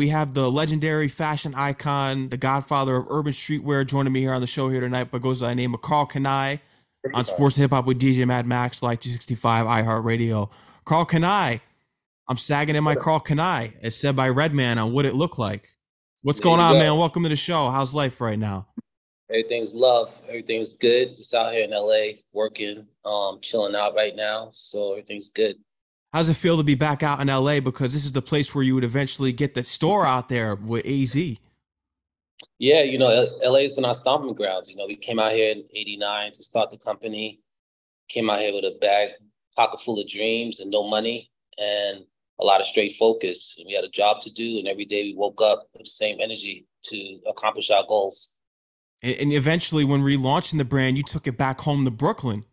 We have the legendary fashion icon, the godfather of urban streetwear, joining me here on the show here tonight, but goes by the name of Karl Kani on Sports and Hip Hop with DJ Mad Max, Live365, iHeartRadio. Karl Kani, I'm sagging in my Karl Kani, as said by Redman on what it looked like. What's There going on, go. man? Welcome to the show. How's life right now? Everything's love. Everything's good. Just out here in LA working, um, chilling out right now. So everything's good. How's it feel to be back out in LA? Because this is the place where you would eventually get the store out there with AZ. Yeah, you know, LA's been our stomping grounds. You know, we came out here in 89 to start the company. Came out here with a bag, pocket full of dreams and no money and a lot of straight focus. And we had a job to do. And every day we woke up with the same energy to accomplish our goals. And, and eventually, when relaunching the brand, you took it back home to Brooklyn.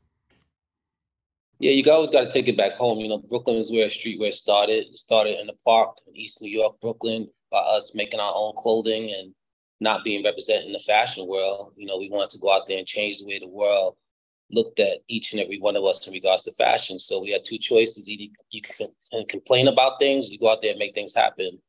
Yeah, you always got to take it back home. You know, Brooklyn is where streetwear started. It started in the park in East New York, Brooklyn, by us making our own clothing and not being represented in the fashion world. You know, we wanted to go out there and change the way the world looked at each and every one of us in regards to fashion. So we had two choices: either you can, can complain about things, you go out there and make things happen.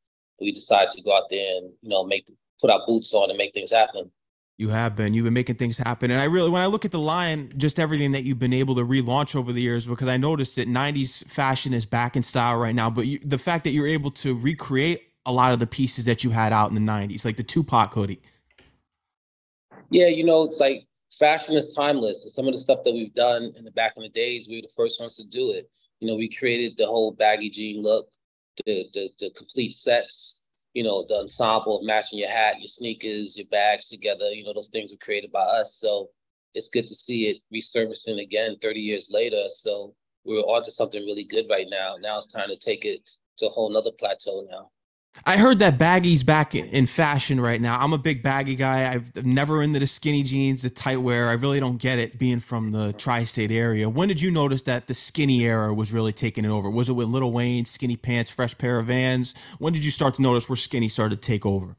We decided to go out there and you know make put our boots on and make things happen. You have been. You've been making things happen. And I really, when I look at the line, just everything that you've been able to relaunch over the years, because I noticed that 90s fashion is back in style right now. But you, the fact that you're able to recreate a lot of the pieces that you had out in the 90s, like the Tupac hoodie. Yeah, you know, it's like fashion is timeless. Some of the stuff that we've done in the back in the days, we were the first ones to do it. You know, we created the whole baggy jean look, the the, the complete sets, you know, the ensemble of matching your hat, your sneakers, your bags together. You know, those things were created by us. So it's good to see it resurfacing again 30 years later. So we're onto something really good right now. Now it's time to take it to a whole nother plateau now. I heard that baggy's back in- fashion right now. I'm a big baggy guy. I've never into the skinny jeans, the tight wear. I really don't get it being from the tri-state area. When did you notice that the skinny era was really taking it over? Was it with Lil Wayne, skinny pants, fresh pair of Vans? When did you start to notice where skinny started to take over?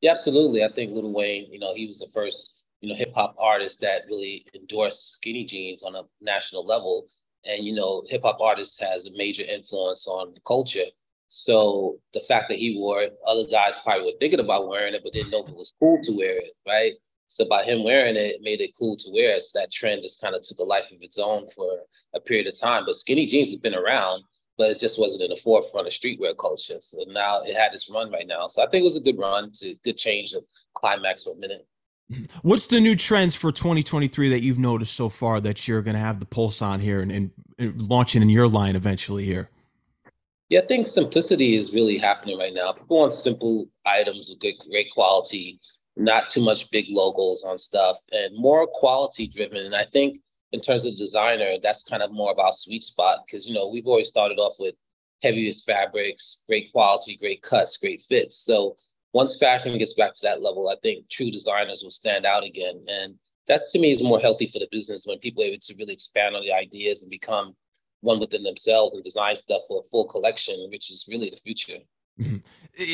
Yeah, absolutely. I think Lil Wayne, you know, he was the first, you know, hip hop artist that really endorsed skinny jeans on a national level. And, you know, hip hop artist has a major influence on culture. So the fact that he wore it, other guys probably were thinking about wearing it, but didn't know if it was cool to wear it, right? So by him wearing it, it made it cool to wear. So that trend just kind of took a life of its own for a period of time. But skinny jeans has been around, but it just wasn't in the forefront of streetwear culture. So now it had its run right now. So I think it was a good run, to good change of climax for a minute. What's the new trends for 2023 that you've noticed so far that you're going to have the pulse on here and, and, and launching in your line eventually here? Yeah, I think simplicity is really happening right now. People want simple items with good, great quality, not too much big logos on stuff, and more quality driven. And I think in terms of designer, that's kind of more about sweet spot because you know we've always started off with heaviest fabrics, great quality, great cuts, great fits. So once fashion gets back to that level, I think true designers will stand out again. And that's to me is more healthy for the business when people are able to really expand on the ideas and become one within themselves and design stuff for a full collection, which is really the future. Mhm.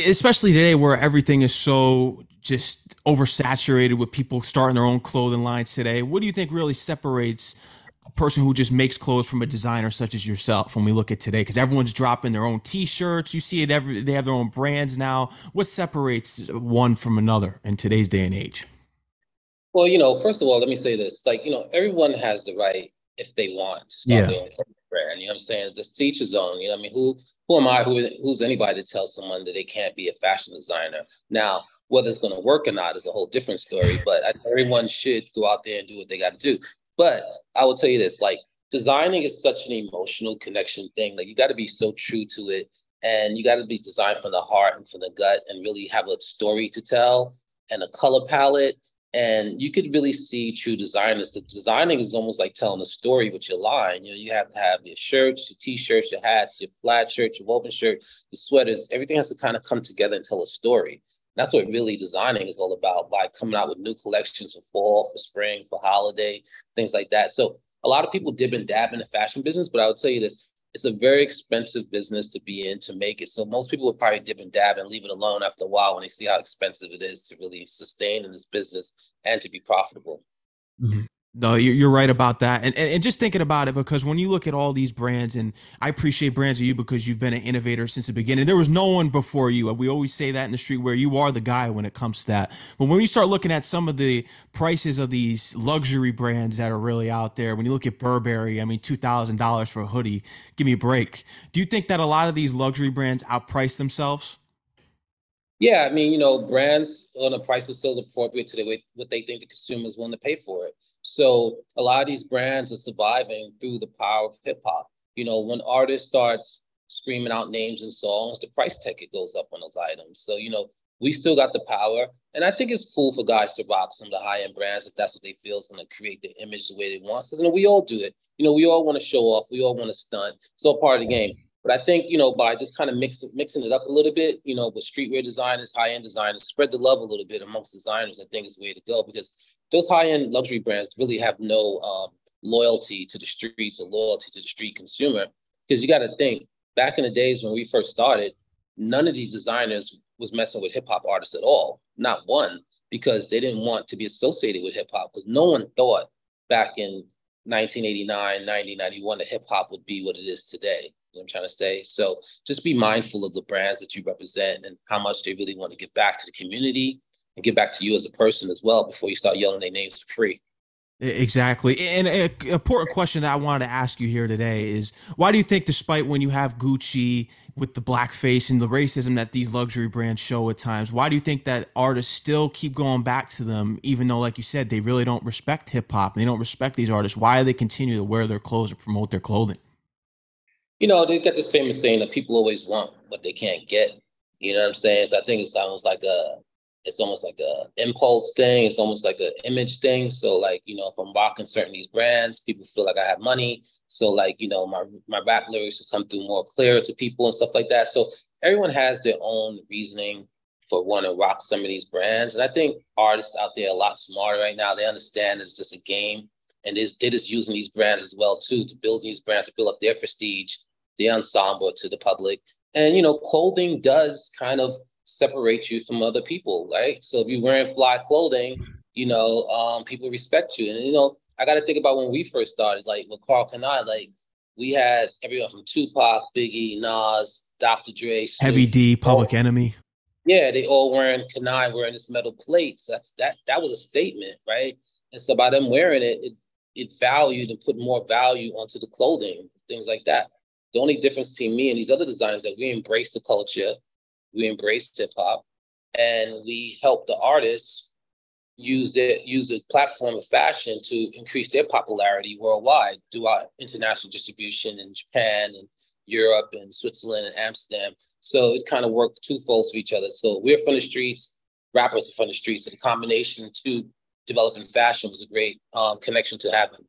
Especially today where everything is so just oversaturated with people starting their own clothing lines today. What do you think really separates a person who just makes clothes from a designer such as yourself when we look at today? Because everyone's dropping their own t-shirts. You see it every they have their own brands now. What separates one from another in today's day and age? Well, you know, first of all, let me say this: like, you know, everyone has the right if they want to start Yeah. their own brand. You know what I'm saying? Just teach his own. You know, what I mean, who who am I? Who who's anybody to tell someone that they can't be a fashion designer? Now, whether it's going to work or not is a whole different story. But I, everyone should go out there and do what they got to do. But I will tell you this: like, designing is such an emotional connection thing. Like, you got to be so true to it, and you got to be designed from the heart and from the gut, and really have a story to tell and a color palette and you could really see true designers. The designing is almost like telling a story with your line. You know, you have to have your shirts, your t-shirts, your hats, your plaid shirt, your woven shirt, your sweaters. Everything has to kind of come together and tell a story. That's what really designing is all about by coming out with new collections for fall, for spring, for holiday, things like that. So a lot of people dib and dab in the fashion business, but I would tell you this, it's a very expensive business to be in to make it. So most people would probably dip and dab and leave it alone after a while when they see how expensive it is to really sustain in this business and to be profitable. Mm-hmm. No, you're right about that. And, and, just thinking about it, because when you look at all these brands, and I appreciate brands of you because you've been an innovator since the beginning. There was no one before you. We always say that in the street where you are the guy when it comes to that. But when you start looking at some of the prices of these luxury brands that are really out there, when you look at Burberry, I mean, $2,000 for a hoodie, give me a break. Do you think that a lot of these luxury brands outprice themselves? Yeah, I mean, you know, brands on a price of sales appropriate to the way what they think the consumer is willing to pay for it. So a lot of these brands are surviving through the power of hip hop. You know, when artists starts screaming out names and songs, the price ticket goes up on those items. So you know, we still got the power, and I think it's cool for guys to rock some of the high end brands if that's what they feel is going to create the image the way they want. Because you know, we all do it. You know, we all want to show off. We all want to stunt. It's all part of the game. But I think, you know, by just kind of mix, mixing it up a little bit, you know, with streetwear designers, high end designers, spread the love a little bit amongst designers, I think is the way to go because those high end luxury brands really have no um, loyalty to the streets or loyalty to the street consumer. Because you got to think back in the days when we first started, none of these designers was messing with hip hop artists at all, not one, because they didn't want to be associated with hip hop because no one thought back in 1989, 90, 91 that hip hop would be what it is today. You know I'm trying to say? So just be mindful of the brands that you represent and how much they really want to give back to the community and give back to you as a person as well before you start yelling their names for free. Exactly. And a important question that I wanted to ask you here today is why do you think, despite when you have Gucci with the blackface and the racism that these luxury brands show at times, why do you think that artists still keep going back to them, even though, like you said, they really don't respect hip hop, they don't respect these artists? Why do they continue to wear their clothes or promote their clothing? you know, they've got this famous saying that people always want what they can't get. You know what I'm saying? So I think it's almost like a, it's almost like a impulse thing. It's almost like an image thing. So like, you know, if I'm rocking certain these brands, people feel like I have money. So like, you know, my my rap lyrics will come through more clear to people and stuff like that. So everyone has their own reasoning for wanting to rock some of these brands. And I think artists out there are a lot smarter right now. They understand it's just a game. And they're just using these brands as well too to build these brands to build up their prestige the ensemble to the public. And you know, clothing does kind of separate you from other people, right? So if you're wearing fly clothing, you know, um, people respect you. And you know, I got to think about when we first started, like with Karl Kani, like we had everyone from Tupac, Biggie, Nas, Dr. Dre, Snoop, Heavy D, Public Enemy. Yeah, they all wearing Kani, wearing this metal plates. That's that. That was a statement, right? And so by them wearing it, it it valued and put more value onto the clothing, things like that. The only difference between me and these other designers that we embrace the culture, we embrace hip hop, and we help the artists use their use the platform of fashion to increase their popularity worldwide through our international distribution in Japan and Europe and Switzerland and Amsterdam. So it's kind of worked twofold for each other. So we're from the streets, rappers are from the streets. So the combination to developing fashion was a great um, connection to happen.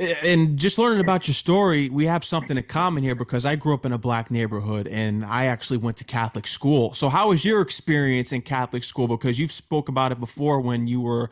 And just learning about your story, we have something in common here because I grew up in a black neighborhood and I actually went to Catholic school. So, how was your experience in Catholic school? Because you've spoke about it before when you were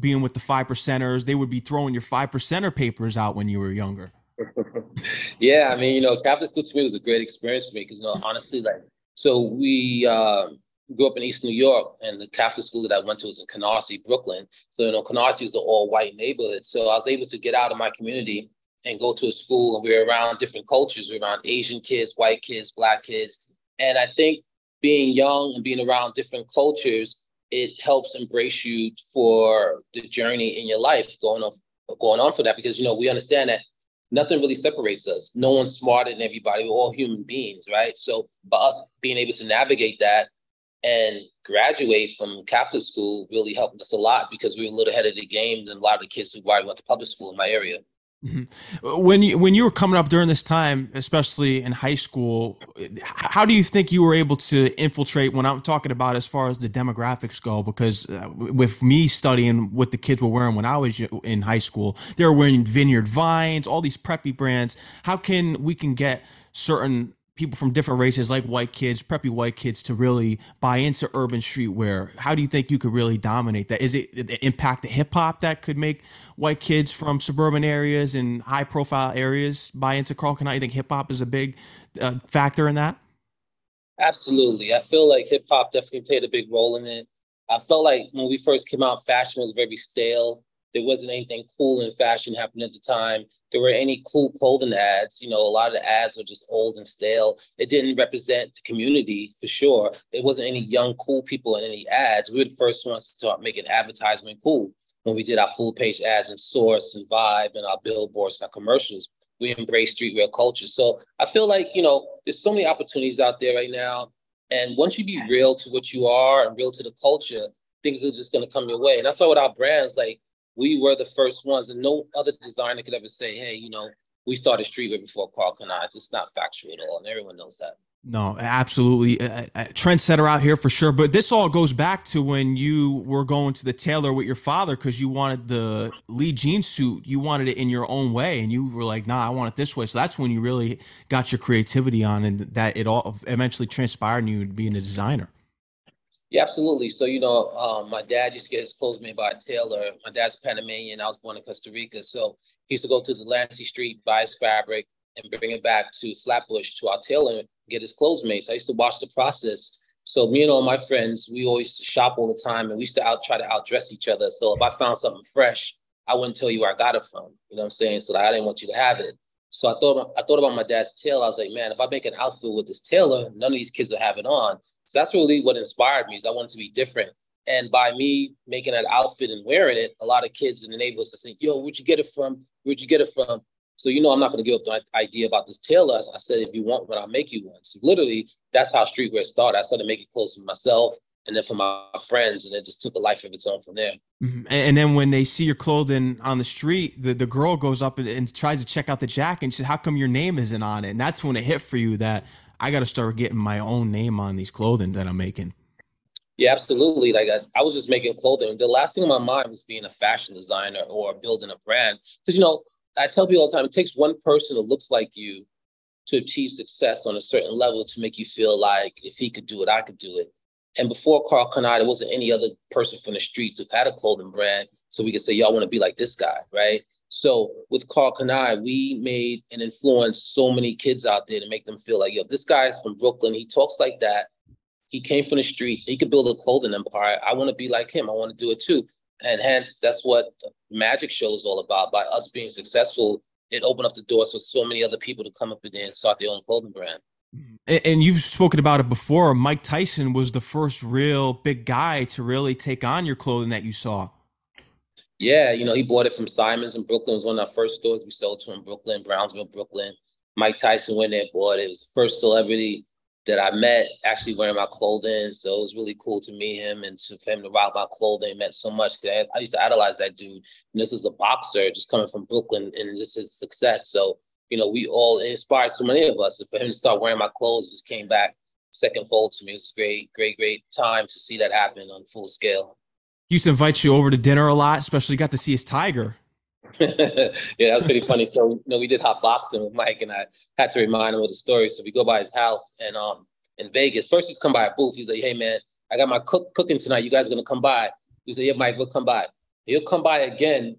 being with the five percenters, they would be throwing your five percenter papers out when you were younger. yeah, I mean, you know, Catholic school to me was a great experience for me because, you know, honestly, like, so we, uh, grew up in East New York, and the Catholic school that I went to was in Canarsie, Brooklyn. So, you know, Canarsie was an all white neighborhood. So I was able to get out of my community and go to a school, and we were around different cultures. We were around Asian kids, white kids, black kids. And I think being young and being around different cultures, it helps embrace you for the journey in your life going on going on for that because you know we understand that nothing really separates us. No one's smarter than everybody. We're all human beings, right? So by us being able to navigate that and graduate from Catholic school really helped us a lot because we were a little ahead of the game than a lot of the kids who went to public school in my area. Mm-hmm. When you when you were coming up during this time, especially in high school, how do you think you were able to infiltrate? When I'm talking about as far as the demographics go, because uh, with me studying what the kids were wearing when I was in high school, they were wearing Vineyard Vines, all these preppy brands. How can we can get certain people from different races like white kids preppy white kids to really buy into urban streetwear. How do you think you could really dominate that? Is it the impact the hip-hop that could make white kids from suburban areas and high profile areas buy into Karl Kani you think hip-hop is a big uh, factor in that? Absolutely. I feel like hip-hop definitely played a big role in it. I felt like when we first came out fashion was very stale. There wasn't anything cool in fashion happening at the time. There were any cool clothing ads. You know, a lot of the ads were just old and stale. It didn't represent the community for sure. There wasn't any young, cool people in any ads. We were the first ones to start making advertisement cool when we did our full page ads in Source and Vibe and our billboards and our commercials. We embrace streetwear culture. So I feel like, you know, there's so many opportunities out there right now. And once you be real to what you are and real to the culture, things are just going to come your way. And that's why with our brands, like we were the first ones, and no other designer could ever say, "Hey, you know, we started streetwear before Karl Kani." It's not factual at all, and everyone knows that. No, absolutely. A, a trendsetter out here for sure. But this all goes back to when you were going to the tailor with your father because you wanted the Lee jean suit. You wanted it in your own way. And you were like, nah, I want it this way. So that's when you really got your creativity on and that it all eventually transpired and you being a designer. Yeah, absolutely. So, you know, um, my dad used to get his clothes made by a tailor. My dad's Panamanian. I was born in Costa Rica. So he used to go to Delancey Street, buy his fabric, and bring it back to Flatbush to our tailor, get his clothes made. So I used to watch the process. So me and all my friends, we always shop all the time, and we used to out try to outdress each other. So if I found something fresh, I wouldn't tell you where I got it from. You know what I'm saying? So like, I didn't want you to have it. So I thought I thought about my dad's tailor. I was like, man, if I make an outfit with this tailor, none of these kids will have it on. So that's really what inspired me is I wanted to be different. And by me making that outfit and wearing it, a lot of kids in the neighborhood say, yo, where'd you get it from? Where'd you get it from? So, you know, I'm not going to give up the idea about this tailor. I said, if you want one, I'll make you one. So literally, that's how streetwear started. I started making clothes for myself and then for my friends, and it just took a life of its own from there. Mm-hmm. And then when they see your clothing on the street, the, the girl goes up and, and tries to check out the jacket and she says, how come your name isn't on it? And that's when it hit for you that – I got to start getting my own name on these clothing that I'm making. Yeah, absolutely. Like I, I was just making clothing. The last thing on my mind was being a fashion designer or building a brand. Because you know, I tell people all the time, it takes one person that looks like you to achieve success on a certain level to make you feel like if he could do it, I could do it. And before Kani, there wasn't any other person from the streets who had a clothing brand. So we could say, y'all want to be like this guy, right? So with Karl Kani, we made and influenced so many kids out there to make them feel like, yo, this guy's from Brooklyn. He talks like that. He came from the streets. He could build a clothing empire. I want to be like him. I want to do it too. And hence, that's what Magic Show is all about. By us being successful, it opened up the doors for so many other people to come up in there and start their own clothing brand. And you've spoken about it before. Mike Tyson was the first real big guy to really take on your clothing that you saw. Yeah, you know, he bought it from Simons in Brooklyn. It was one of our first stores we sold to in Brooklyn, Brownsville, Brooklyn. Mike Tyson went there bought it. It was the first celebrity that I met actually wearing my clothing. So it was really cool to meet him and to, for him to rock my clothing meant so much. I, I used to idolize that dude. And this is a boxer just coming from Brooklyn and this is success. So, you know, we all inspired so many of us. And for him to start wearing my clothes just came back second fold to me. It was great, great, great time to see that happen on full scale. He used to invite you over to dinner a lot, especially got to see his tiger. yeah, that was pretty funny. So, you know, we did hot boxing with Mike, and I had to remind him of the story. So we go by his house, and um, in Vegas, first he's come by a booth. He's like, "Hey, man, I got my cook cooking tonight. You guys are gonna come by?" He said, "Yeah, Mike, we'll come by." He'll come by again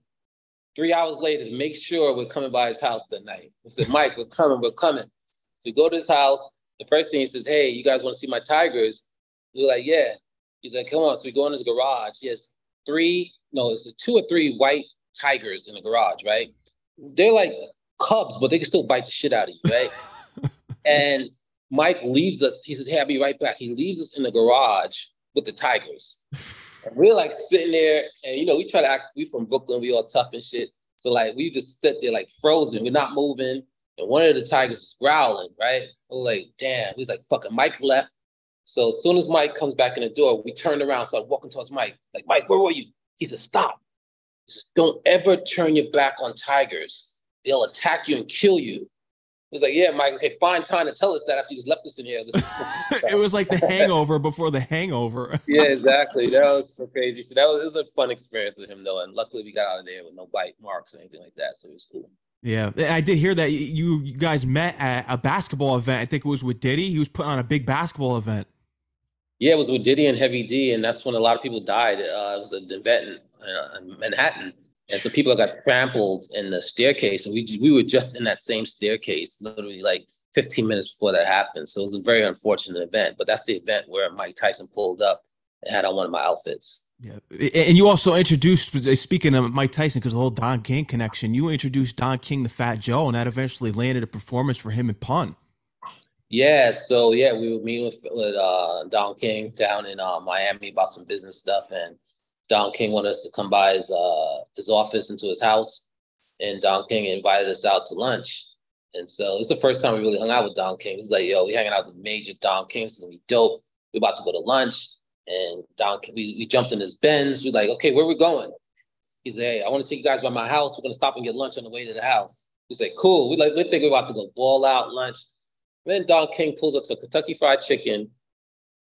three hours later to make sure we're coming by his house that night. I said, "Mike, we're coming. We're coming." So we go to his house. The first thing he says, "Hey, you guys want to see my tigers?" We're like, "Yeah." He's like, come on. So we go in his garage. He has three, no, it's two or three white tigers in the garage, right? They're like cubs, but they can still bite the shit out of you, right? and Mike leaves us. He says, Hey, I'll be right back. He leaves us in the garage with the tigers. And we're like sitting there, and you know, we try to act, we from Brooklyn, we all tough and shit. So like we just sit there like frozen. We're not moving. And one of the tigers is growling, right? We're like, damn. He's like, fucking Mike left. So as soon as Mike comes back in the door, we turn around, started walking towards Mike. Like, Mike, where were you? He said, stop. He says, don't ever turn your back on tigers. They'll attack you and kill you. He was like, yeah, Mike, okay, find time to tell us that after you just left us in here. it was like the hangover before the hangover. yeah, exactly. That was so crazy. So that was, it was a fun experience with him though. And luckily we got out of there with no bite marks or anything like that. So it was cool. Yeah, I did hear that you you guys met at a basketball event. I think it was with Diddy. He was putting on a big basketball event. Yeah, it was with Diddy and Heavy D, and that's when a lot of people died. Uh, it was an event in, uh, in, Manhattan, and so people got trampled in the staircase, and we we were just in that same staircase, literally like 15 minutes before that happened. So it was a very unfortunate event. But that's the event where Mike Tyson pulled up and had on one of my outfits. Yeah, and you also introduced, speaking of Mike Tyson, because the whole Don King connection, you introduced Don King to Fat Joe, and that eventually landed a performance for him in Pun. Yeah, so yeah, we would meet with, uh, Don King down in uh, Miami about some business stuff, and Don King wanted us to come by his uh, his office into his house, and Don King invited us out to lunch. And so it's the first time we really hung out with Don King. He's like, "Yo, we hanging out with major Don King. It's gonna be dope. We're about to go to lunch." And Don, we, we jumped in his Benz. We're like, okay, where we going? He said, hey, I want to take you guys by my house. We're gonna stop and get lunch on the way to the house. We say, cool. We like we think we're about to go ball out lunch. Then Don King pulls up to Kentucky Fried Chicken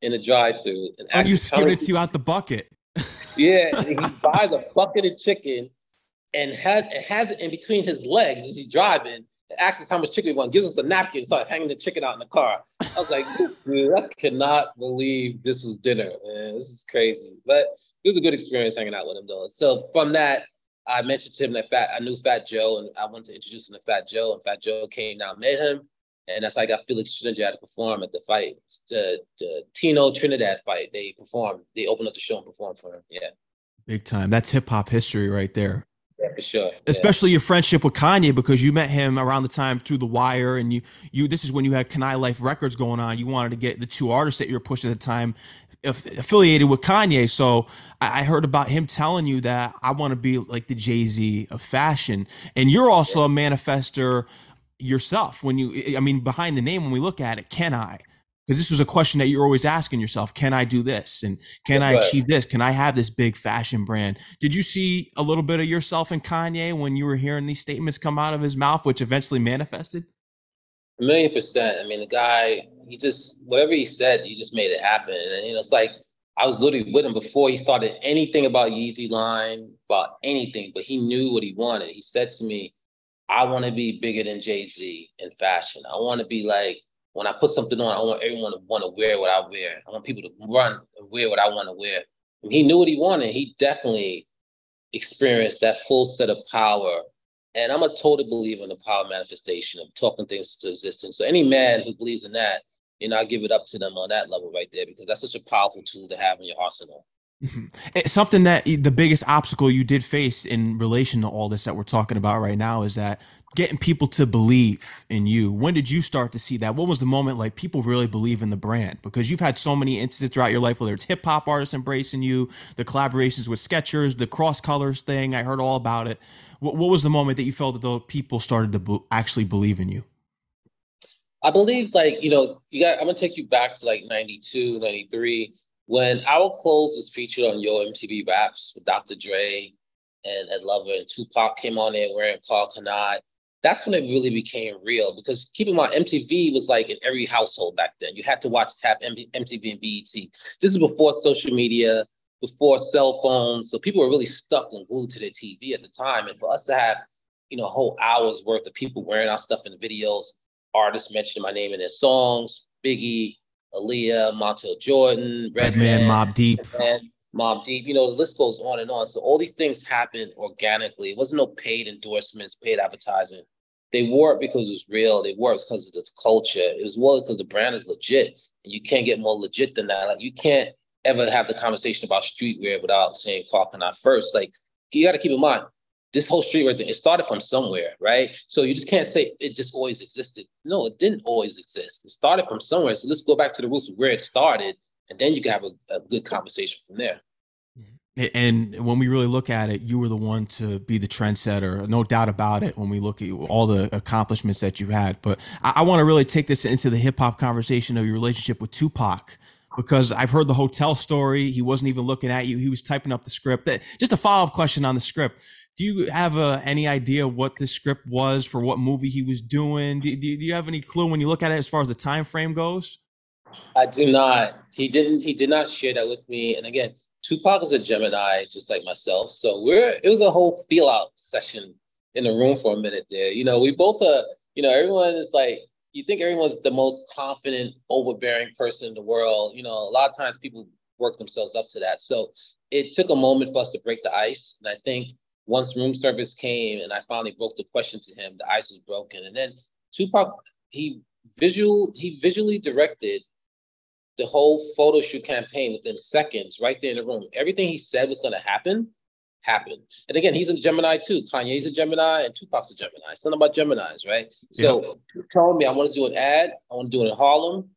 in a drive-through and oh, you it to you out the bucket. yeah, he buys a bucket of chicken and has has it in between his legs as he's driving and asks us how much chicken we want, gives us a napkin, starts hanging the chicken out in the car. I was like, dude, I cannot believe this was dinner, man. This is crazy. But it was a good experience hanging out with him though. So from that, I mentioned to him that Fat, I knew Fat Joe and I wanted to introduce him to Fat Joe, and Fat Joe came down, and met him. And that's how I got Felix Trinidad to perform at the fight, the, the Tito Trinidad fight. They performed, they opened up the show and performed for him. Yeah. Big time. That's hip hop history right there. Yeah, for sure. Especially yeah. your friendship with Kanye because you met him around the time through The Wire, and you you this is when you had Kani Life Records going on. You wanted to get the two artists that you were pushing at the time affiliated with Kanye. So I heard about him telling you that I want to be like the Jay Z of fashion, and you're also yeah. a manifester yourself. When you, I mean, behind the name, when we look at it, can I? because this was a question that you're always asking yourself can i do this? And can i achieve this? Can i have this big fashion brand? Did you see a little bit of yourself in kanye when you were hearing these statements come out of his mouth which eventually manifested? A million percent. I mean the guy he just whatever he said he just made it happen. And you know it's like i was literally with him before he started anything about yeezy line about anything but he knew what he wanted. He said to me i want to be bigger than jay-z in fashion i want to be like when I put something on, I want everyone to want to wear what I wear. I want people to run and wear what I want to wear. And he knew what he wanted. He definitely experienced that full set of power. And I'm a total believer in the power manifestation of talking things to existence. So any man who believes in that, you know, I give it up to them on that level right there because that's such a powerful tool to have in your arsenal. Mm-hmm. It's something that the biggest obstacle you did face in relation to all this that we're talking about right now is that getting people to believe in you. When did you start to see that? What was the moment like people really believe in the brand? Because you've had so many instances throughout your life, whether it's hip hop artists embracing you, the collaborations with Skechers, the cross colors thing. I heard all about it. What, what was the moment that you felt that those people started to be- actually believe in you? I believe like, you know, you got, I'm gonna take you back to like 92, 93, when Our Clothes was featured on Yo MTV Raps with Dr. Dre and Ed Lover and Tupac came on there wearing Karl Kani that's when it really became real because keep in mind MTV was like in every household back then. You had to watch have MTV and BET. This is before social media, before cell phones, so people were really stuck and glued to their TV at the time. And for us to have, you know, whole hour's worth of people wearing our stuff in videos, artists mentioning my name in their songs, Biggie, Aaliyah, Montel Jordan, Redman, Mobb Deep. Redman, Mobb Deep, you know, the list goes on and on. So all these things happened organically. It wasn't no paid endorsements, paid advertising. They wore it because it was real. They wore it because of the culture. It was more because the brand is legit. And you can't get more legit than that. Like you can't ever have the conversation about streetwear without saying Karl Kani first. Like you got to keep in mind, this whole streetwear thing, it started from somewhere, right? So you just can't say it just always existed. No, it didn't always exist. It started from somewhere. So let's go back to the roots of where it started, and then you can have a, a good conversation from there. And when we really look at it, you were the one to be the trendsetter, no doubt about it. When we look at all the accomplishments that you had, but I, I want to really take this into the hip hop conversation of your relationship with Tupac, because I've heard the hotel story. He wasn't even looking at you; he was typing up the script. That, just a follow up question on the script. Do you have uh, any idea what the script was for what movie he was doing? Do, do, do you have any clue when you look at it as far as the time frame goes? I do not. He didn't. He did not share that with me. And again, Tupac is a Gemini, just like myself. So we're it was a whole feel out session in the room for a minute there. You know, we both are, you know, everyone is like, you think everyone's the most confident, overbearing person in the world. You know, a lot of times people work themselves up to that. So it took a moment for us to break the ice. And I think once room service came and I finally broke the question to him, the ice was broken. And then Tupac, he visual, he visually directed the whole photo shoot campaign within seconds, right there in the room. Everything he said was going to happen, happened. And again, he's a Gemini too. Kanye's a Gemini and Tupac's a Gemini. Something about Geminis, right? So yeah. telling me I want to do an ad, I want to do it in Harlem,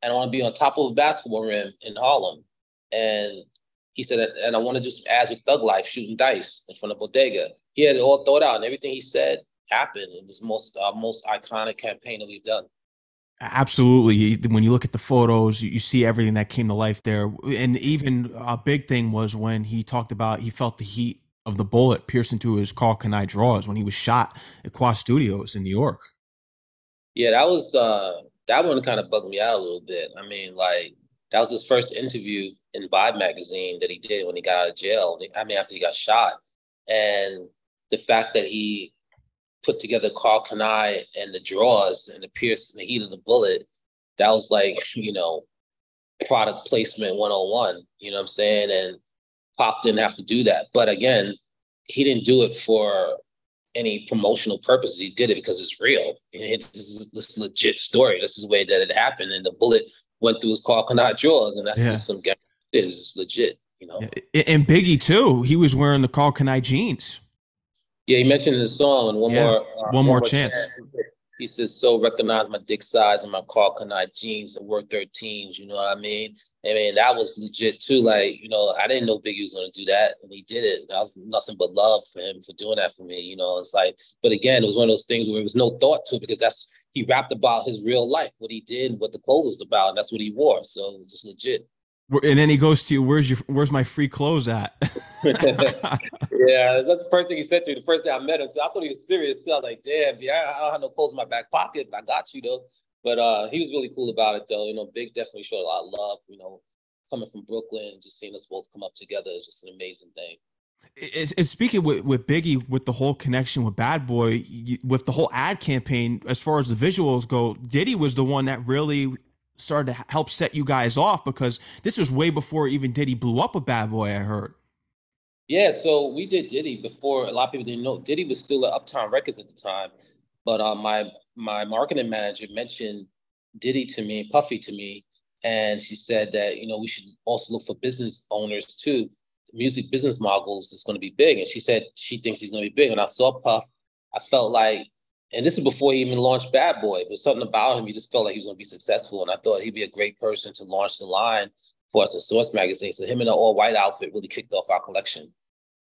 and I want to be on top of a basketball rim in Harlem. And he said, and I want to do some ads with Thug Life shooting dice in front of Bodega. He had it all thought out, and everything he said happened. It was most uh, most iconic campaign that we've done. Absolutely. When you look at the photos, you see everything that came to life there. And even a big thing was when he talked about he felt the heat of the bullet pierce into his Karl Kani drawers when he was shot at Quad Studios in New York. Yeah, that was uh that one kind of bugged me out a little bit. I mean, like that was his first interview in Vibe magazine that he did when he got out of jail. I mean, after he got shot, and the fact that he put together Karl Kani and the draws and the pierce and the heat of the bullet, that was like, you know, product placement 101, you know what I'm saying? And Pop didn't have to do that. But again, he didn't do it for any promotional purposes. He did it because it's real. This, is, a legit story. This is the way that it happened. And the bullet went through his Karl Kani drawers. And that's yeah. just some it's legit, you know. And Biggie too. He was wearing the Karl Kani jeans. Yeah, he mentioned in the song and one yeah. more uh, one, one, more, chance. chance. He says, "So recognize my dick size and my Karl Kani jeans and work 13s." You know what I mean? I mean that was legit too. Like you know, I didn't know Biggie was gonna do that, and he did it. That was nothing but love for him for doing that for me. You know, it's like, but again, it was one of those things where there was no thought to it because that's he rapped about his real life, what he did, what the clothes was about, and that's what he wore. So it was just legit and then he goes to you, where's your where's my free clothes at? yeah, that's the first thing he said to me. The first day I met him, so I thought he was serious too. I was like, damn, yeah, I don't have no clothes in my back pocket, but I got you though. But uh, he was really cool about it though. You know, Big definitely showed a lot of love. You know, coming from Brooklyn, just seeing us both come up together is just an amazing thing. And speaking with, with Biggie, with the whole connection with Bad Boy, with the whole ad campaign, as far as the visuals go, Diddy was the one that really started to help set you guys off because this was way before even Diddy blew up a Bad Boy. I heard. Yeah, so we did Diddy before. A lot of people didn't know Diddy was still at Uptown Records at the time, but uh, my my marketing manager mentioned Diddy to me, Puffy to me, and she said that you know we should also look for business owners too, music business moguls is going to be big. And she said she thinks he's going to be big. And I saw Puff, I felt like and this is before he even launched Bad Boy. But something about him, he just felt like he was going to be successful, and I thought he'd be a great person to launch the line for us at Source Magazine. So him in an all white outfit really kicked off our collection.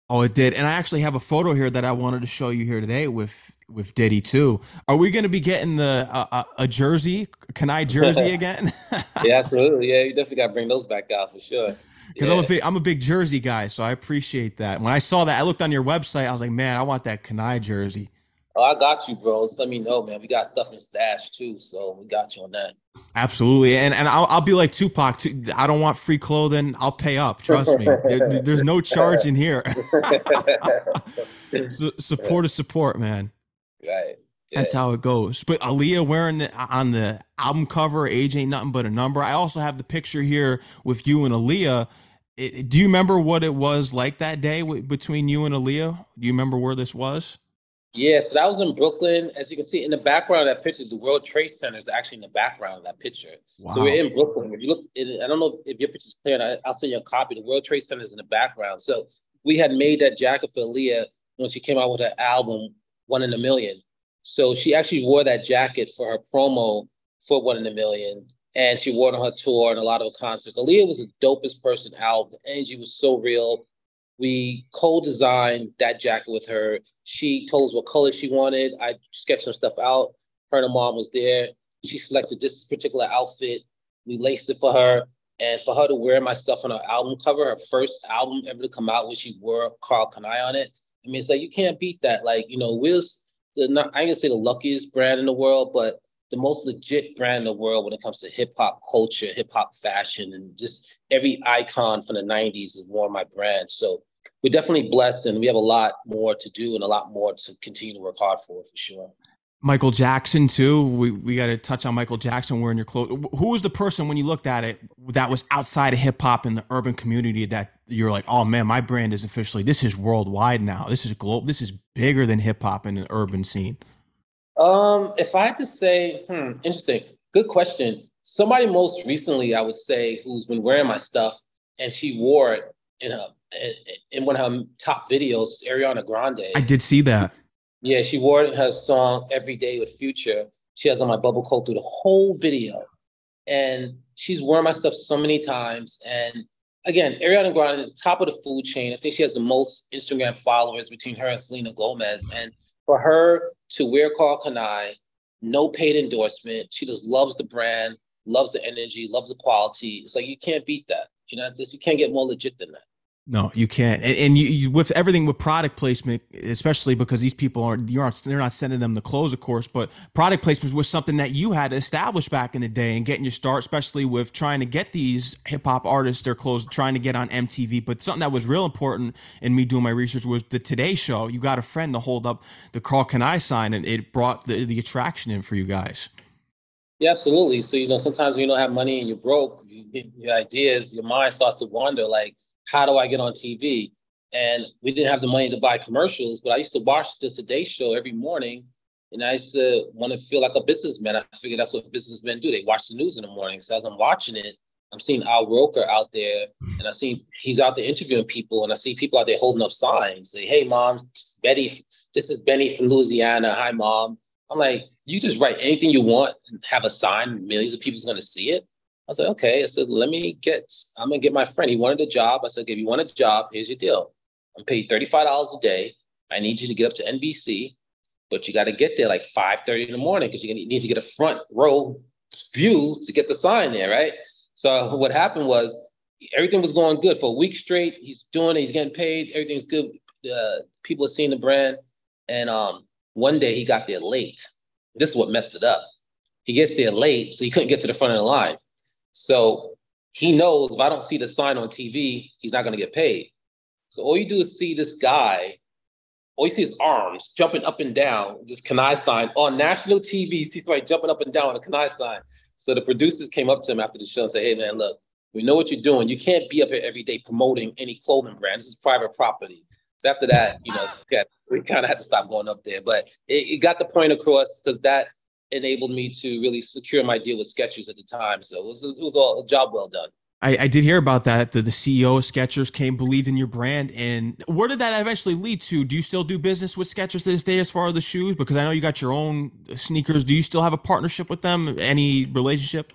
Oh, it did, and I actually have a photo here that I wanted to show you here today with with Diddy too. Are we going to be getting the uh, uh a jersey, Kani jersey again? yeah, absolutely. Yeah, you definitely got to bring those back out for sure. Because yeah. I'm a big I'm a big jersey guy, so I appreciate that. When I saw that, I looked on your website. I was like, man, I want that Kani jersey. Oh, I got you, bro. Just let me know, man. We got stuff in stash too, so we got you on that. Absolutely, and and I'll, I'll be like Tupac. Too. I don't want free clothing. I'll pay up. Trust me. there, there's no charge in here. support is support, man. Right. Yeah. That's how it goes. But Aaliyah wearing the, on the album cover, "Age Ain't Nothing But a Number." I also have the picture here with you and Aaliyah. It, do you remember what it was like that day w- between you and Aaliyah? Do you remember where this was? Yeah, so that was in Brooklyn. As you can see in the background of that picture, the World Trade Center is actually in the background of that picture. Wow. So we're in Brooklyn. If you look, I don't know if your picture's clear. I'll send you a copy. The World Trade Center is in the background. So we had made that jacket for Leah when she came out with her album One in a Million. So she actually wore that jacket for her promo for One in a Million, and she wore it on her tour and a lot of concerts. Aaliyah was the dopest person out. The energy was so real. We co-designed that jacket with her. She told us what color she wanted. I sketched some stuff out. Her and her mom was there. She selected this particular outfit. We laced it for her. And for her to wear my stuff on her album cover, her first album ever to come out, when she wore Karl Kani on it. I mean, it's like you can't beat that. Like, you know, we're the not, I ain't gonna say the luckiest brand in the world, but the most legit brand in the world when it comes to hip hop culture, hip hop fashion, and just every icon from the 90s has worn my brand. So we're definitely blessed and we have a lot more to do and a lot more to continue to work hard for for sure. Michael Jackson too. We we got to touch on Michael Jackson wearing your clothes. Who was the person when you looked at it that was outside of hip hop in the urban community that you're like, oh man, my brand is officially this is worldwide now. This is global. This is bigger than hip hop in the urban scene. Um, if I had to say, hmm, interesting, good question. somebody most recently, I would say, who's been wearing my stuff, and she wore it in a in one of her top videos, Ariana Grande. I did see that. Yeah, she wore her song "Every Day with Future." She has on my bubble coat through the whole video, and she's worn my stuff so many times. And again, Ariana Grande, the top of the food chain. I think she has the most Instagram followers between her and Selena Gomez. And for her to wear Karl Kani, no paid endorsement, she just loves the brand, loves the energy, loves the quality. It's like you can't beat that. You know, just you can't get more legit than that. No, you can't. And, and you, you, with everything with product placement, especially because these people are you're not, they're not sending them the clothes, of course, but product placement was something that you had to establish back in the day and getting your start, especially with trying to get these hip hop artists their clothes, trying to get on MTV. But something that was real important in me doing my research was the Today Show. You got a friend to hold up the Karl Kani sign, and it brought the, the attraction in for you guys. Yeah, absolutely. So you know, sometimes when you don't have money and you're broke, you, your ideas, your mind starts to wander. Like how do I get on TV? And we didn't have the money to buy commercials, but I used to watch the Today Show every morning. And I used to want to feel like a businessman. I figured that's what businessmen do. They watch the news in the morning. So as I'm watching it, I'm seeing Al Roker out there, and I see he's out there interviewing people, and I see people out there holding up signs, say, "Hey, mom, Betty, this is Benny from Louisiana. Hi, mom." I'm like, you just write anything you want and have a sign. Millions of people's going to see it. I said, okay. I said, let me get, I'm gonna get my friend. He wanted a job. I said, if you want a job, here's your deal. I'm paid $35 a day. I need you to get up to NBC, but you got to get there like 5:30 in the morning because you need to get a front row view to get the sign there, right? So what happened was everything was going good for a week straight. He's doing it, he's getting paid, everything's good. Uh, people are seeing the brand. And um, one day he got there late. This is what messed it up. He gets there late, so he couldn't get to the front of the line. So he knows if I don't see the sign on TV, he's not going to get paid. So all you do is see this guy, all you see his arms jumping up and down, this Kani sign on national TV. See somebody jumping up and down on a Kani sign. So the producers came up to him after the show and said, "Hey man, look, we know what you're doing. You can't be up here every day promoting any clothing brand. This is private property." So after that, you know, we kind of had to stop going up there. But it, it got the point across because that enabled me to really secure my deal with Skechers at the time. So it was it was all a job well done. I, I did hear about that. The, the CEO of Skechers came, believed in your brand, and where did that eventually lead to? Do you still do business with Skechers to this day as far as the shoes? Because I know you got your own sneakers. Do you still have a partnership with them? Any relationship?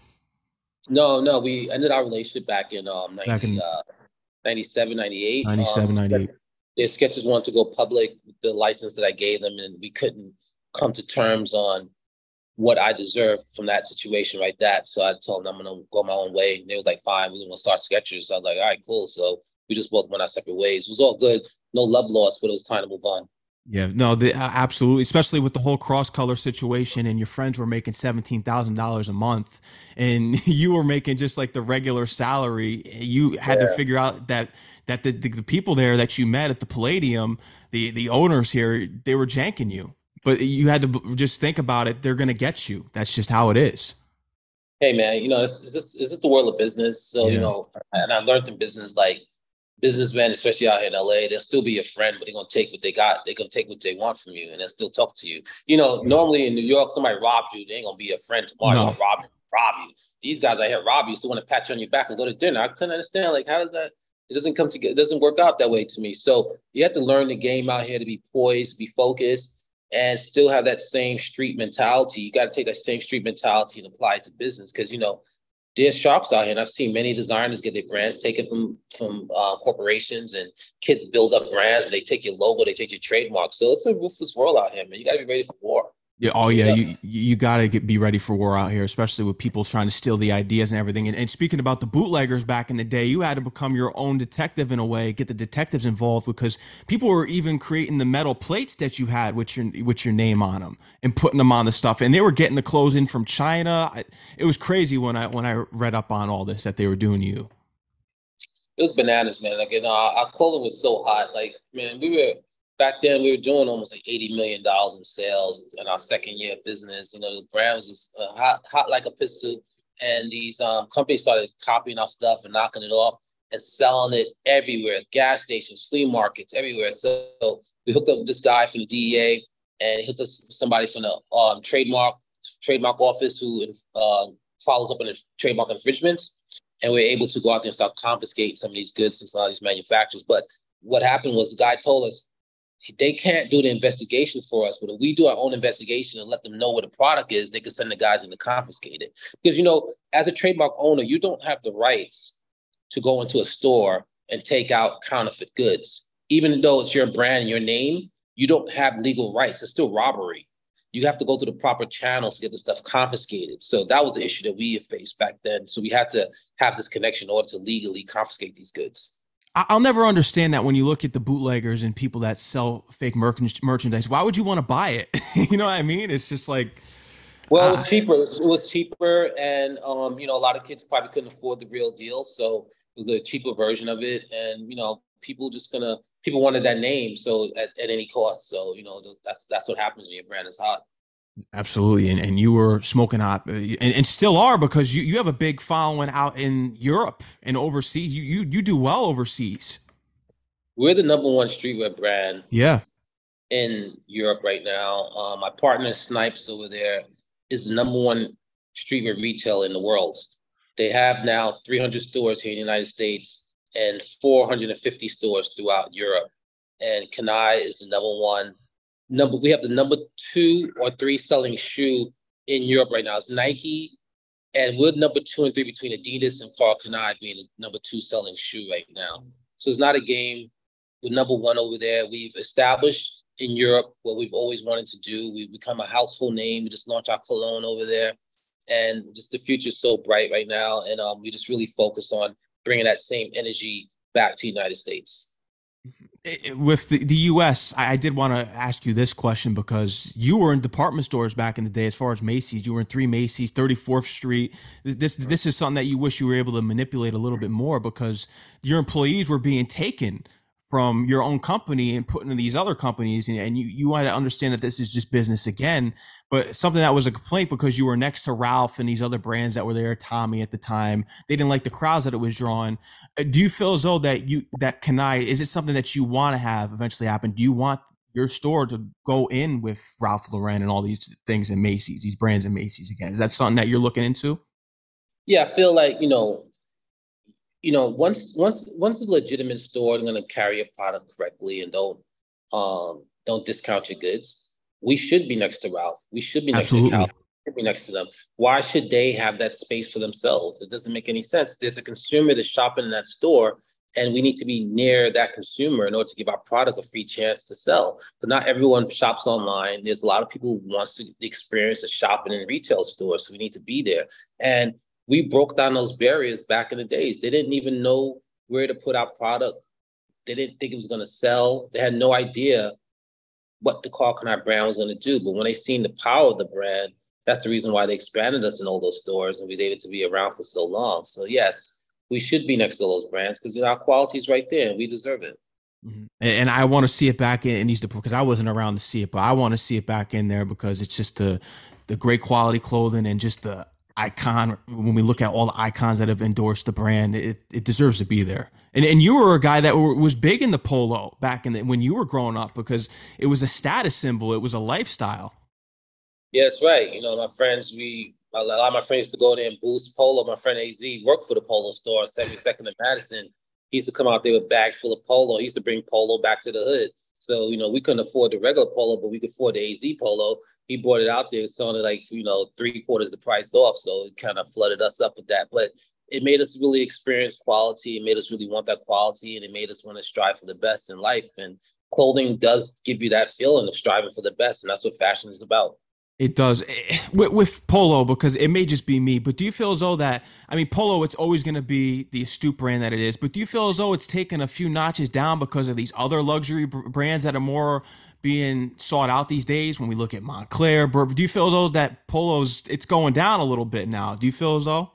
No, no. We ended our relationship back in um 90, back in, uh, 97, 98. 97, um, 98. Yeah, Skechers wanted to go public with the license that I gave them, and we couldn't come to terms on what I deserved from that situation right that. So I told them I'm gonna go my own way. And they was like, fine, we're gonna start Skechers. So I was like, all right, cool. So we just both went our separate ways. It was all good. No love lost, but it was time to move on. Yeah, no, the, uh, absolutely. Especially with the whole cross color situation, and your friends were making seventeen thousand dollars a month, and you were making just like the regular salary. You had yeah. to figure out that that the, the, the people there that you met at the Palladium, the the owners here, they were janking you but you had to just think about it. They're going to get you. That's just how it is. Hey man, you know, it's, it's just it's just the world of business. So yeah. you know, and I learned in business like businessmen, especially out here in LA, they'll still be your friend, but they're gonna take what they got. They're gonna take what they want from you, and they'll still talk to you. You know, normally in New York, somebody robs you, they ain't gonna be a friend tomorrow. No. rob rob you. These guys I hear rob you, still want to pat you on your back and go to dinner. I couldn't understand like how does that it doesn't come together, it doesn't work out that way to me. So you have to learn the game out here to be poised, be focused, and still have that same street mentality. You got to take that same street mentality and apply it to business because you know there's shops out here, and I've seen many designers get their brands taken from from uh, corporations, and kids build up brands. And they take your logo, they take your trademark. So it's a ruthless world out here, man. You got to be ready for war. Yeah. Oh, yeah. You you got to be ready for war out here, especially with people trying to steal the ideas and everything. And, and, speaking about the bootleggers back in the day, you had to become your own detective in a way, get the detectives involved because people were even creating the metal plates that you had with your with your name on them and putting them on the stuff. And they were getting the clothes in from China. I, it was crazy when I when I read up on all this that they were doing you. It was bananas, man. Like you know, our, our clothing was so hot. Like man, we were back then we were doing almost like eighty million dollars in sales in our second year of business. You know, the brand was uh, hot, hot like a pistol, and these um, companies started copying our stuff and knocking it off and selling it everywhere, gas stations, flea markets, everywhere. So we hooked up with this guy from the DEA, and he hooked us with somebody from the um, trademark trademark office who uh, follows up on the trademark infringements, and we are able to go out there and start confiscating some of these goods from some of these manufacturers. But what happened was the guy told us they can't do the investigation for us, but if we do our own investigation and let them know what the product is, they can send the guys in to confiscate it. Because you know, as a trademark owner, you don't have the rights to go into a store and take out counterfeit goods. Even though it's your brand and your name, you don't have legal rights. It's still robbery. You have to go through the proper channels to get the stuff confiscated. So that was the issue that we faced back then. So we had to have this connection in order to legally confiscate these goods. I'll never understand that when you look at the bootleggers and people that sell fake merchandise. Why would you want to buy it? you know what I mean? It's just like. Well, it was uh, cheaper. It was cheaper, and um, you know, a lot of kids probably couldn't afford the real deal, so it was a cheaper version of it. And you know, people just gonna people wanted that name, so at, at any cost. So you know, that's that's what happens when your brand is hot. Absolutely, and and you were smoking hot, uh, and, and still are because you, you have a big following out in Europe and overseas. You you you do well overseas. We're the number one streetwear brand. Yeah. In Europe right now, um, my partner Snipes over there is the number one streetwear retailer in the world. They have now 300 stores here in the United States and 450 stores throughout Europe. And Kani is the number one number we have the number two or three selling shoe in Europe right now. It's Nike, and we're number two and three between Adidas and Kani being the number two selling shoe right now. So it's not a game. We're number one over there. We've established in Europe what we've always wanted to do. We've become a household name. We just launched our cologne over there, and just the future's so bright right now. And um, we just really focus on bringing that same energy back to the United States with the, the US, I, I did want to ask you this question because you were in department stores back in the day as far as Macy's. You were in three Macy's, 34th Street. This this is something that you wish you were able to manipulate a little bit more because your employees were being taken from your own company and putting in these other companies and, and you you want to understand that this is just business again. But something that was a complaint because you were next to ralph and these other brands that were there tommy at the time they didn't like the crowds that it was drawing. Uh, do you feel as though that you that Kani is it something that you want to have eventually happen? Do you want your store to go in with ralph lauren and all these things in macy's these brands in macy's again? Is that something that you're looking into? Yeah i feel like you know you know, once once once it's a legitimate store, they're going to carry a product correctly and don't um don't discount your goods. We should be next to Ralph. We should be next Absolutely. to Cal. We should be next to them. Why should they have that space for themselves? It doesn't make any sense. There's a consumer that's shopping in that store, and we need to be near that consumer in order to give our product a free chance to sell. But not everyone shops online. There's a lot of people who wants to experience a shopping in retail stores, so we need to be there. And we broke down those barriers back in the days. They didn't even know where to put our product. They didn't think it was going to sell. They had no idea what the Karl Kani brand was going to do. But when they seen the power of the brand, that's the reason why they expanded us in all those stores and we was able to be around for so long. So yes, we should be next to those brands because our quality is right there and we deserve it. Mm-hmm. And I want to see it back in, in these because I wasn't around to see it, but I want to see it back in there because it's just the the great quality clothing and just the icon when we look at all the icons that have endorsed the brand it, it deserves to be there. And, and you were a guy that was big in the polo back in the, when you were growing up because it was a status symbol it was a lifestyle. Yeah that's right. You know my friends we a lot of my friends to go there and boost polo. My friend az worked for the polo store 72nd and madison. He used to come out there with bags full of polo. He used to bring polo back to the hood. So, you know, we couldn't afford the regular polo, but we could afford the AZ polo. He brought it out there, selling it like, you know, three quarters the price off. So it kind of flooded us up with that. But it made us really experience quality. It made us really want that quality and it made us want to strive for the best in life. And clothing does give you that feeling of striving for the best. And that's what fashion is about. It does eh, with, with, polo because it may just be me, but do you feel as though that I mean polo? It's always going to be the astute brand that it is, but do you feel as though it's taken a few notches down because of these other luxury brands that are more being sought out these days? When we look at Moncler, do you feel though that polo's it's going down a little bit now? Do you feel as though?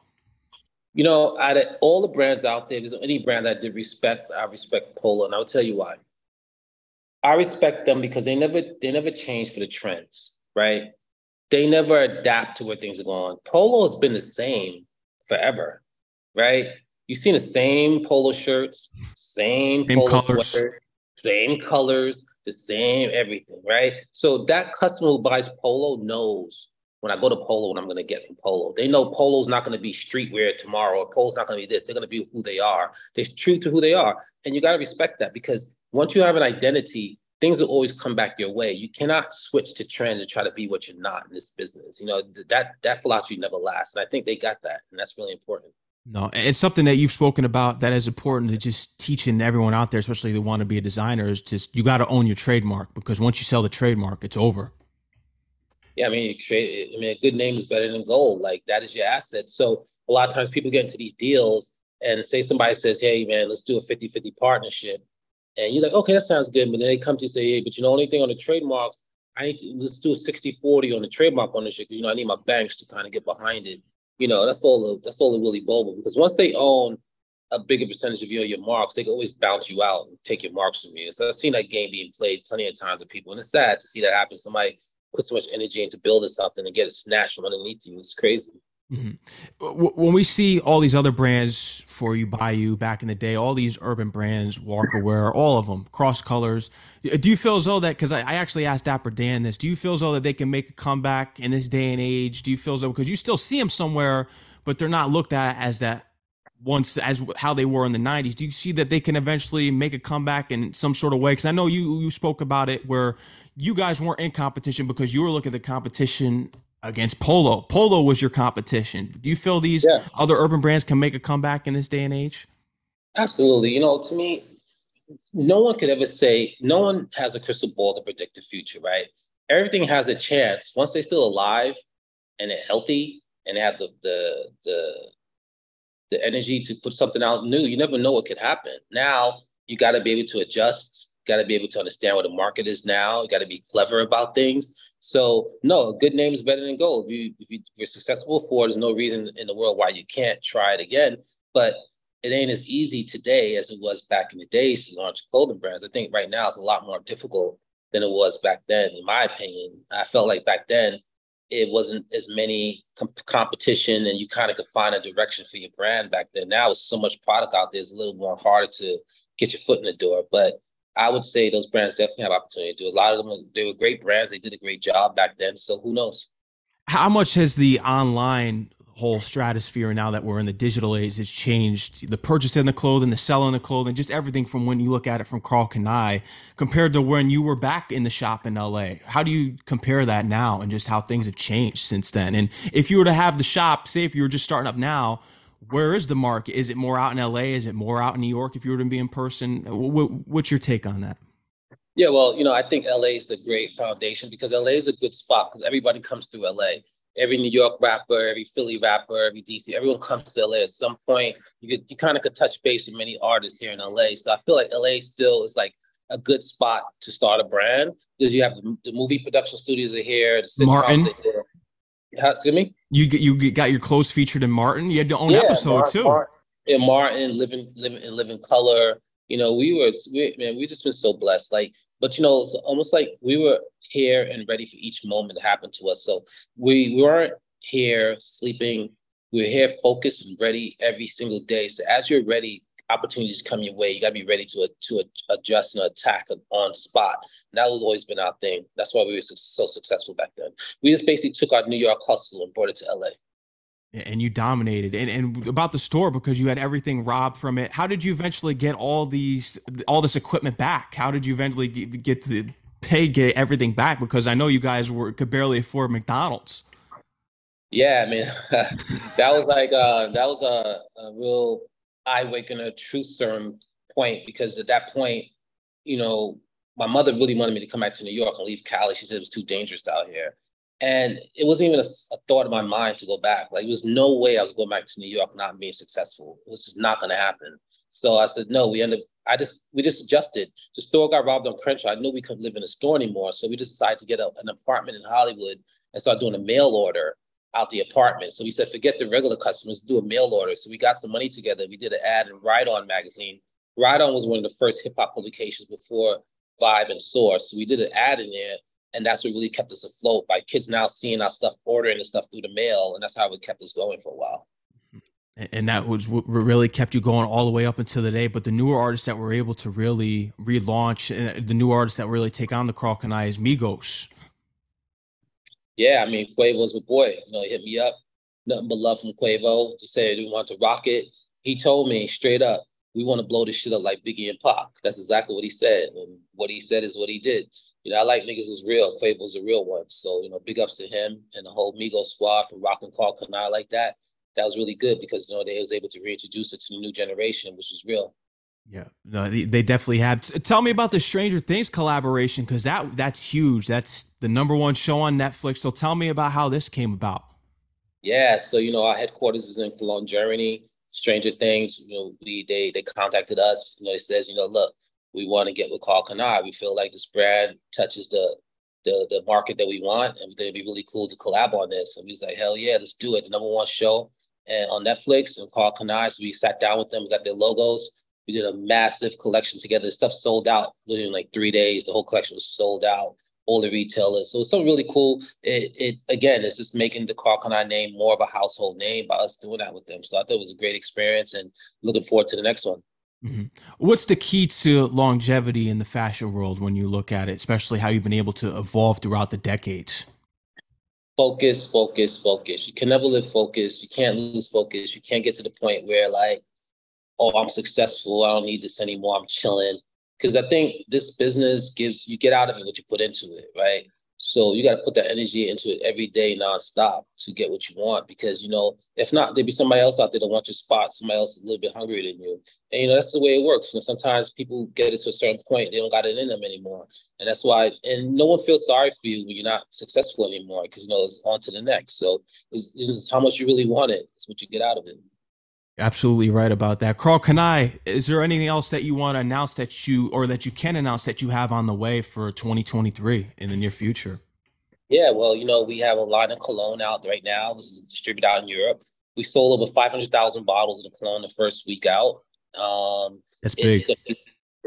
You know, out of all the brands out there, there's any brand that I did respect. I respect Polo, and I'll tell you why. I respect them because they never they never change for the trends, right? they never adapt to where things are going. Polo has been the same forever, right? You've seen the same polo shirts, same, same polo colors. sweater, same colors, the same everything, right? So that customer who buys polo knows when I go to Polo, what I'm going to get from Polo. They know Polo's not going to be streetwear tomorrow, or Polo's not going to be this. They're going to be who they are. They're true to who they are, and you got to respect that because once you have an identity, things will always come back your way. You cannot switch to trend and try to be what you're not in this business. You know that that philosophy never lasts, and I think they got that, and that's really important. No, it's something that you've spoken about that is important to just teaching everyone out there, especially who want to be a designer, is just you got to own your trademark because once you sell the trademark, it's over. Yeah, I mean, trade. I mean, a good name is better than gold. Like that is your asset. So a lot of times people get into these deals and say somebody says, "Hey, man, let's do a 50-50 partnership," and you're like, "Okay, that sounds good," but then they come to you say, "Hey, but you know, only thing on the trademarks, I need to let's do a 60-40 on the trademark ownership because you know I need my banks to kind of get behind it." You know, that's all that's all really boba because once they own a bigger percentage of your your marks, they can always bounce you out and take your marks from you. So I've seen that game being played plenty of times with people, and it's sad to see that happen. Somebody put so much energy into building something and get it snatched from underneath you. It's crazy. Mm-hmm. When we see all these other brands for you, by you back in the day, all these urban brands, Walker Wear, all of them, cross colors. Do you feel as though that? Because I, I, actually asked Dapper Dan this. Do you feel as though that they can make a comeback in this day and age? Do you feel as though because you still see them somewhere, but they're not looked at as that once as how they were in the 90s do you see that they can eventually make a comeback in some sort of way because i know you you spoke about it where you guys weren't in competition because you were looking at the competition against Polo. Polo was your competition. Do you feel these yeah. other urban brands can make a comeback in this day and age? Absolutely. You know, to me, no one could ever say, no one has a crystal ball to predict the future, right? Everything has a chance once they're still alive and they're healthy and they have the the the the energy to put something out new. You never know what could happen. Now you got to be able to adjust. Got to be able to understand what the market is now. You got to be clever about things. So no, a good name is better than gold. If, you, if, you, are successful for it, there's no reason in the world why you can't try it again. But it ain't as easy today as it was back in the days to launch clothing brands. I think right now it's a lot more difficult than it was back then, in my opinion. I felt like back then it wasn't as many com- competition and you kind of could find a direction for your brand back then. Now it's so much product out there, it's a little more harder to get your foot in the door. But I would say those brands definitely have opportunity to do. A lot of them, they were great brands. They did a great job back then. So who knows? How much has the online whole stratosphere now that we're in the digital age has changed the purchasing the clothing, the selling the clothing, just everything from when you look at it from Karl Kani compared to when you were back in the shop in LA. How do you compare that now and just how things have changed since then? And if you were to have the shop, say if you were just starting up now, where is the market? Is it more out in LA? Is it more out in New York if you were to be in person? What's your take on that? Yeah, well, you know, I think LA is a great foundation because LA is a good spot because everybody comes through LA. Every New York rapper, every Philly rapper, every DC, everyone comes to LA at some point. You could, you kind of could touch base with many artists here in LA. So I feel like LA still is like a good spot to start a brand because you have the, the movie production studios are here, the Martin. Are here. Excuse me. You get you got your clothes featured in Martin. You had your own yeah, episode Mar- too. Mar- yeah, Martin, living living in living color. You know, we were we, man, we just been so blessed. Like, but you know, it's almost like we were here and ready for each moment to happen to us. So we, we weren't here sleeping. We're here focused and ready every single day. So as you're ready, opportunities come your way. You got to be ready to to adjust and attack on spot. And that has always been our thing. That's why we were so successful back then. We just basically took our New York hustle and brought it to LA. And you dominated. And and about the store because you had everything robbed from it. How did you eventually get all these all this equipment back? How did you eventually get, get the pay get everything back? Because I know you guys were could barely afford McDonald's. Yeah, I mean, that was like uh, that was a, a real eye a true certain point because at that point, you know, my mother really wanted me to come back to New York and leave Cali. She said it was too dangerous out here. And it wasn't even a, a, thought in my mind to go back. Like, there was no way I was going back to New York not being successful. It was just not going to happen. So I said, no, we ended up, I just, we just adjusted. The store got robbed on Crenshaw. I knew we couldn't live in a store anymore. So we just decided to get a, an apartment in Hollywood and start doing a mail order out the apartment. So we said, forget the regular customers, do a mail order. So we got some money together. We did an ad in Right On magazine. Right On was one of the first hip hop publications before Vibe and Source. So we did an ad in there, and that's what really kept us afloat by kids now seeing our stuff, ordering the stuff through the mail, and that's how it kept us going for a while. And that was what really kept you going all the way up until the day. But the newer artists that were able to really relaunch, and uh, the new artists that really take on the Karl Kani is Migos Yeah, I mean, Quavo's my boy. You know, he hit me up. Nothing but love from Quavo. He said he want to rock it. He told me straight up, we want to blow this shit up like Biggie and Pac. That's exactly what he said. And what he said is what he did. You know, I like niggas is real. Quavo's a real one. So, you know, big ups to him and the whole Migos squad for rocking Karl Kani like that. That was really good because, you know, they was able to reintroduce it to the new generation, which was real. Yeah, no, they, they definitely have. Tell me about the Stranger Things collaboration because that that's huge. That's the number one show on Netflix. So tell me about how this came about. Yeah, so you know our headquarters is in Cologne, Germany. Stranger Things, you know, we they they contacted us. You know, it says, you know, look, we want to get with Karl Kani. We feel like this brand touches the the the market that we want, and it'd be really cool to collab on this. And we was like, hell yeah, let's do it. The number one show and on Netflix and Karl Kani. So we sat down with them, we got their logos. We did a massive collection together. The stuff sold out literally in like three days. The whole collection was sold out. All the retailers. So it's something really cool. It, it again, it's just making the Karl Kani name more of a household name by us doing that with them. So I thought it was a great experience and looking forward to the next one. Mm-hmm. What's the key to longevity in the fashion world when you look at it, especially how you've been able to evolve throughout the decades? Focus, focus, focus. You can never live focused. You can't lose focus. You can't get to the point where like oh, I'm successful. I don't need this anymore. I'm chilling. Because I think this business gives you get out of it what you put into it, right? So you got to put that energy into it every day, nonstop, to get what you want. Because you know, if not, there'd be somebody else out there that wants your spot. Somebody else is a little bit hungrier than you, and you know that's the way it works. And sometimes people get it to a certain point, they don't got it in them anymore, and that's why. And no one feels sorry for you when you're not successful anymore, because you know it's on to the next. So it's, it's how much you really want it. It's what you get out of it. Absolutely right about that. Karl Kani? is there anything else that you want to announce that you or that you can announce that you have on the way for 2023 in the near future? Yeah, well, you know, we have a line of cologne out right now. This is distributed out in Europe. We sold over 500,000 bottles of the cologne the first week out. Um, That's big. It's going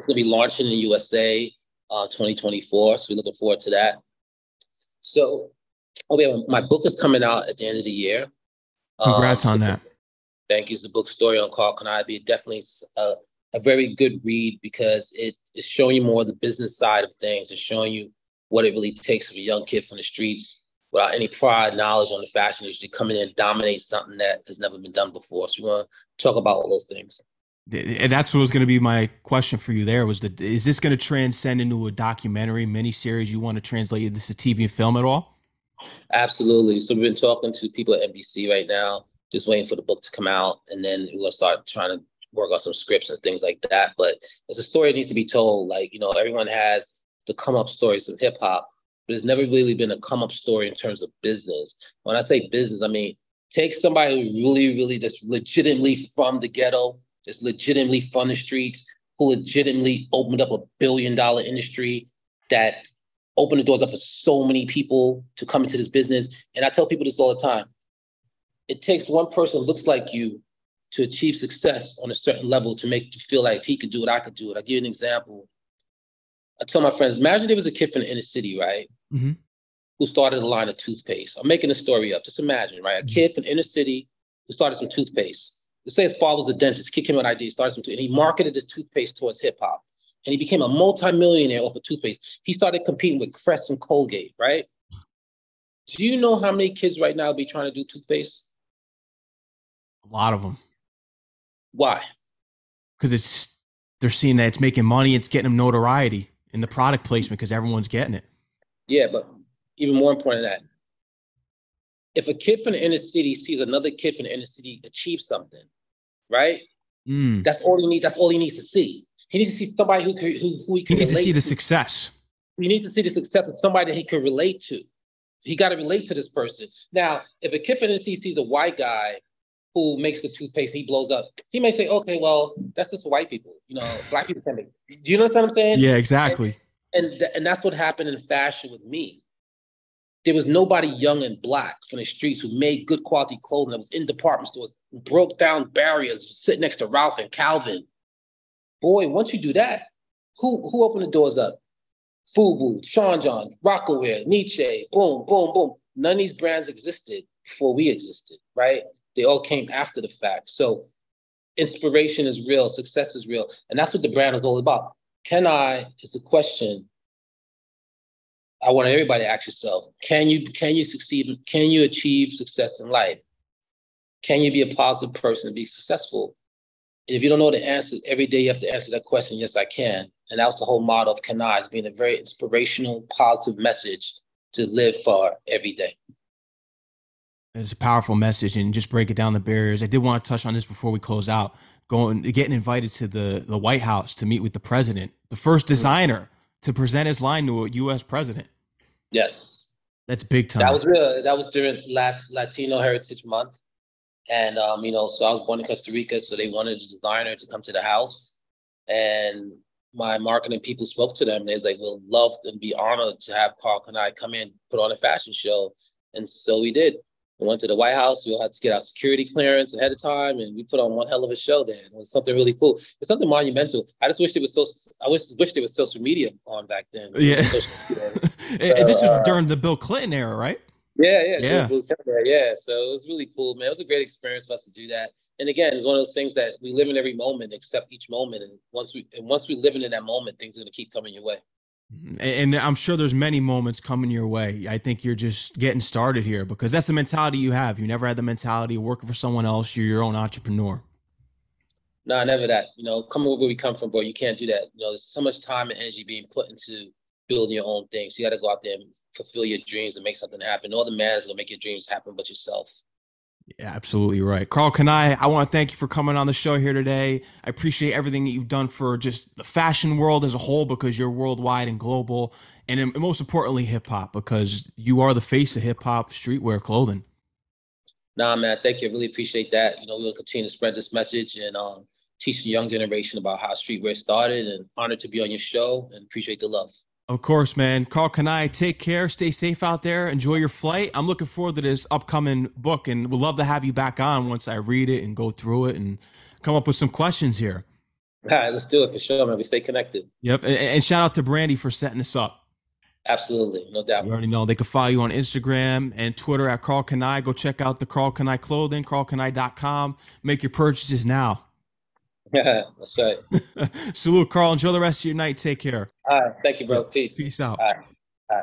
to be launching in the USA uh, 2024. So we're looking forward to that. So, oh, yeah, my book is coming out at the end of the year. Congrats um, on that. Thank you. It's the book story on Karl Kani. Definitely a, a very good read because it is showing you more of the business side of things and showing you what it really takes for a young kid from the streets without any prior knowledge on the fashion industry coming in and dominate something that has never been done before. So we want to talk about all those things. And that's what was going to be my question for you. There was the is this going to transcend into a documentary miniseries? You want to translate this to TV and film at all? Absolutely. So we've been talking to people at NBC right now just waiting for the book to come out, and then we're gonna start trying to work on some scripts and things like that. But it's a story that needs to be told. Like you know, everyone has the come up stories of hip hop, but it's never really been a come up story in terms of business. When I say business, I mean take somebody who really, really just legitimately from the ghetto, just legitimately from the streets, who legitimately opened up a billion dollar industry that opened the doors up for so many people to come into this business. And I tell people this all the time it takes one person who looks like you to achieve success on a certain level to make you feel like if he could do it, I could do it. I'll give you an example. I tell my friends, imagine there was a kid from the inner city, right? Mm-hmm. Who started a line of toothpaste. I'm making a story up. Just imagine, right? A mm-hmm. kid from the inner city who started some toothpaste. Let's say his father was a dentist, kid came with an idea, started some toothpaste, and he marketed this toothpaste towards hip hop. And he became a multimillionaire off of toothpaste. He started competing with Crest and Colgate, right? Do you know how many kids right now be trying to do toothpaste? A lot of them. Why? Because it's they're seeing that it's making money, it's getting them notoriety in the product placement because everyone's getting it. Yeah, but even more important than that, if a kid from the inner city sees another kid from the inner city achieve something, right? Mm. That's all he needs. That's all he needs to see. He needs to see somebody who could, who, who he can. He needs to see the to. success. He needs to see the success of somebody that he can relate to. He got to relate to this person. Now, if a kid from the inner city sees a white guy who makes the toothpaste, he blows up. He may say, okay, well, that's just white people. You know, black people can make. Do you know what I'm saying? Yeah, exactly. And, and, and that's what happened in fashion with me. There was nobody young and black from the streets who made good quality clothing that was in department stores, who broke down barriers, sitting next to Ralph and Calvin. Boy, once you do that, who who opened the doors up? Fubu, Sean John, Rocawear, Nietzsche, boom, boom, boom. None of these brands existed before we existed, right? They all came after the fact. So inspiration is real, success is real. And that's what the brand is all about. Can I, is the question I want everybody to ask yourself: Can you can you succeed? Can you achieve success in life? Can you be a positive person and be successful? And if you don't know the answer, every day you have to answer that question. Yes, I can. And that was the whole motto of Can I is being a very inspirational, positive message to live for every day. It's a powerful message, and just break it down the barriers. I did want to touch on this before we close out. Going, getting invited to the the White House to meet with the president, the first mm-hmm. designer to present his line to a U.S. president. Yes, that's big time. That was real. That was during Lat- Latino Heritage Month, and um, you know, so I was born in Costa Rica, so they wanted a designer to come to the house, and my marketing people spoke to them. They was like, "We'll love and be honored to have Karl Kani come in, put on a fashion show," and so we did. We went to the White House. We had to get our security clearance ahead of time, and we put on one hell of a show there. It was something really cool. It's something monumental. I just wish it was so. I wish wish there was social media on back then. Yeah. and this was during the Bill Clinton era, right? Yeah, yeah, yeah. yeah. So it was really cool, man. It was a great experience for us to do that. And again, it's one of those things that we live in every moment, except each moment. And once we and once we live in that moment, things are gonna keep coming your way. And I'm sure there's many moments coming your way. I think you're just getting started here because that's the mentality you have. You never had the mentality of working for someone else. You're your own entrepreneur. No, nah, never that. You know, coming where we come from, bro, you can't do that. You know, there's so much time and energy being put into building your own things. So you got to go out there and fulfill your dreams and make something happen. All the man is gonna make your dreams happen but yourself. Yeah, absolutely right. Karl Kani, I I want to thank you for coming on the show here today. I appreciate everything that you've done for just the fashion world as a whole because you're worldwide and global. And most importantly, hip hop because you are the face of hip hop streetwear clothing. Nah, man, thank you. I really appreciate that. You know, we'll continue to spread this message and um, teach the young generation about how streetwear started and honored to be on your show and appreciate the love. Of course, man. Karl Kani, take care. Stay safe out there. Enjoy your flight. I'm looking forward to this upcoming book and we'd love to have you back on once I read it and go through it and come up with some questions here. All right, let's do it for sure, man. We stay connected. Yep. And, and shout out to Brandy for setting this up. Absolutely, no doubt. You already know they can follow you on Instagram and Twitter at Karl Kani. Go check out the Karl Kani clothing, karlkani.com. Make your purchases now. Yeah, that's right. Salute, Karl. Enjoy the rest of your night. Take care. All right. Thank you, bro. Peace. Peace out.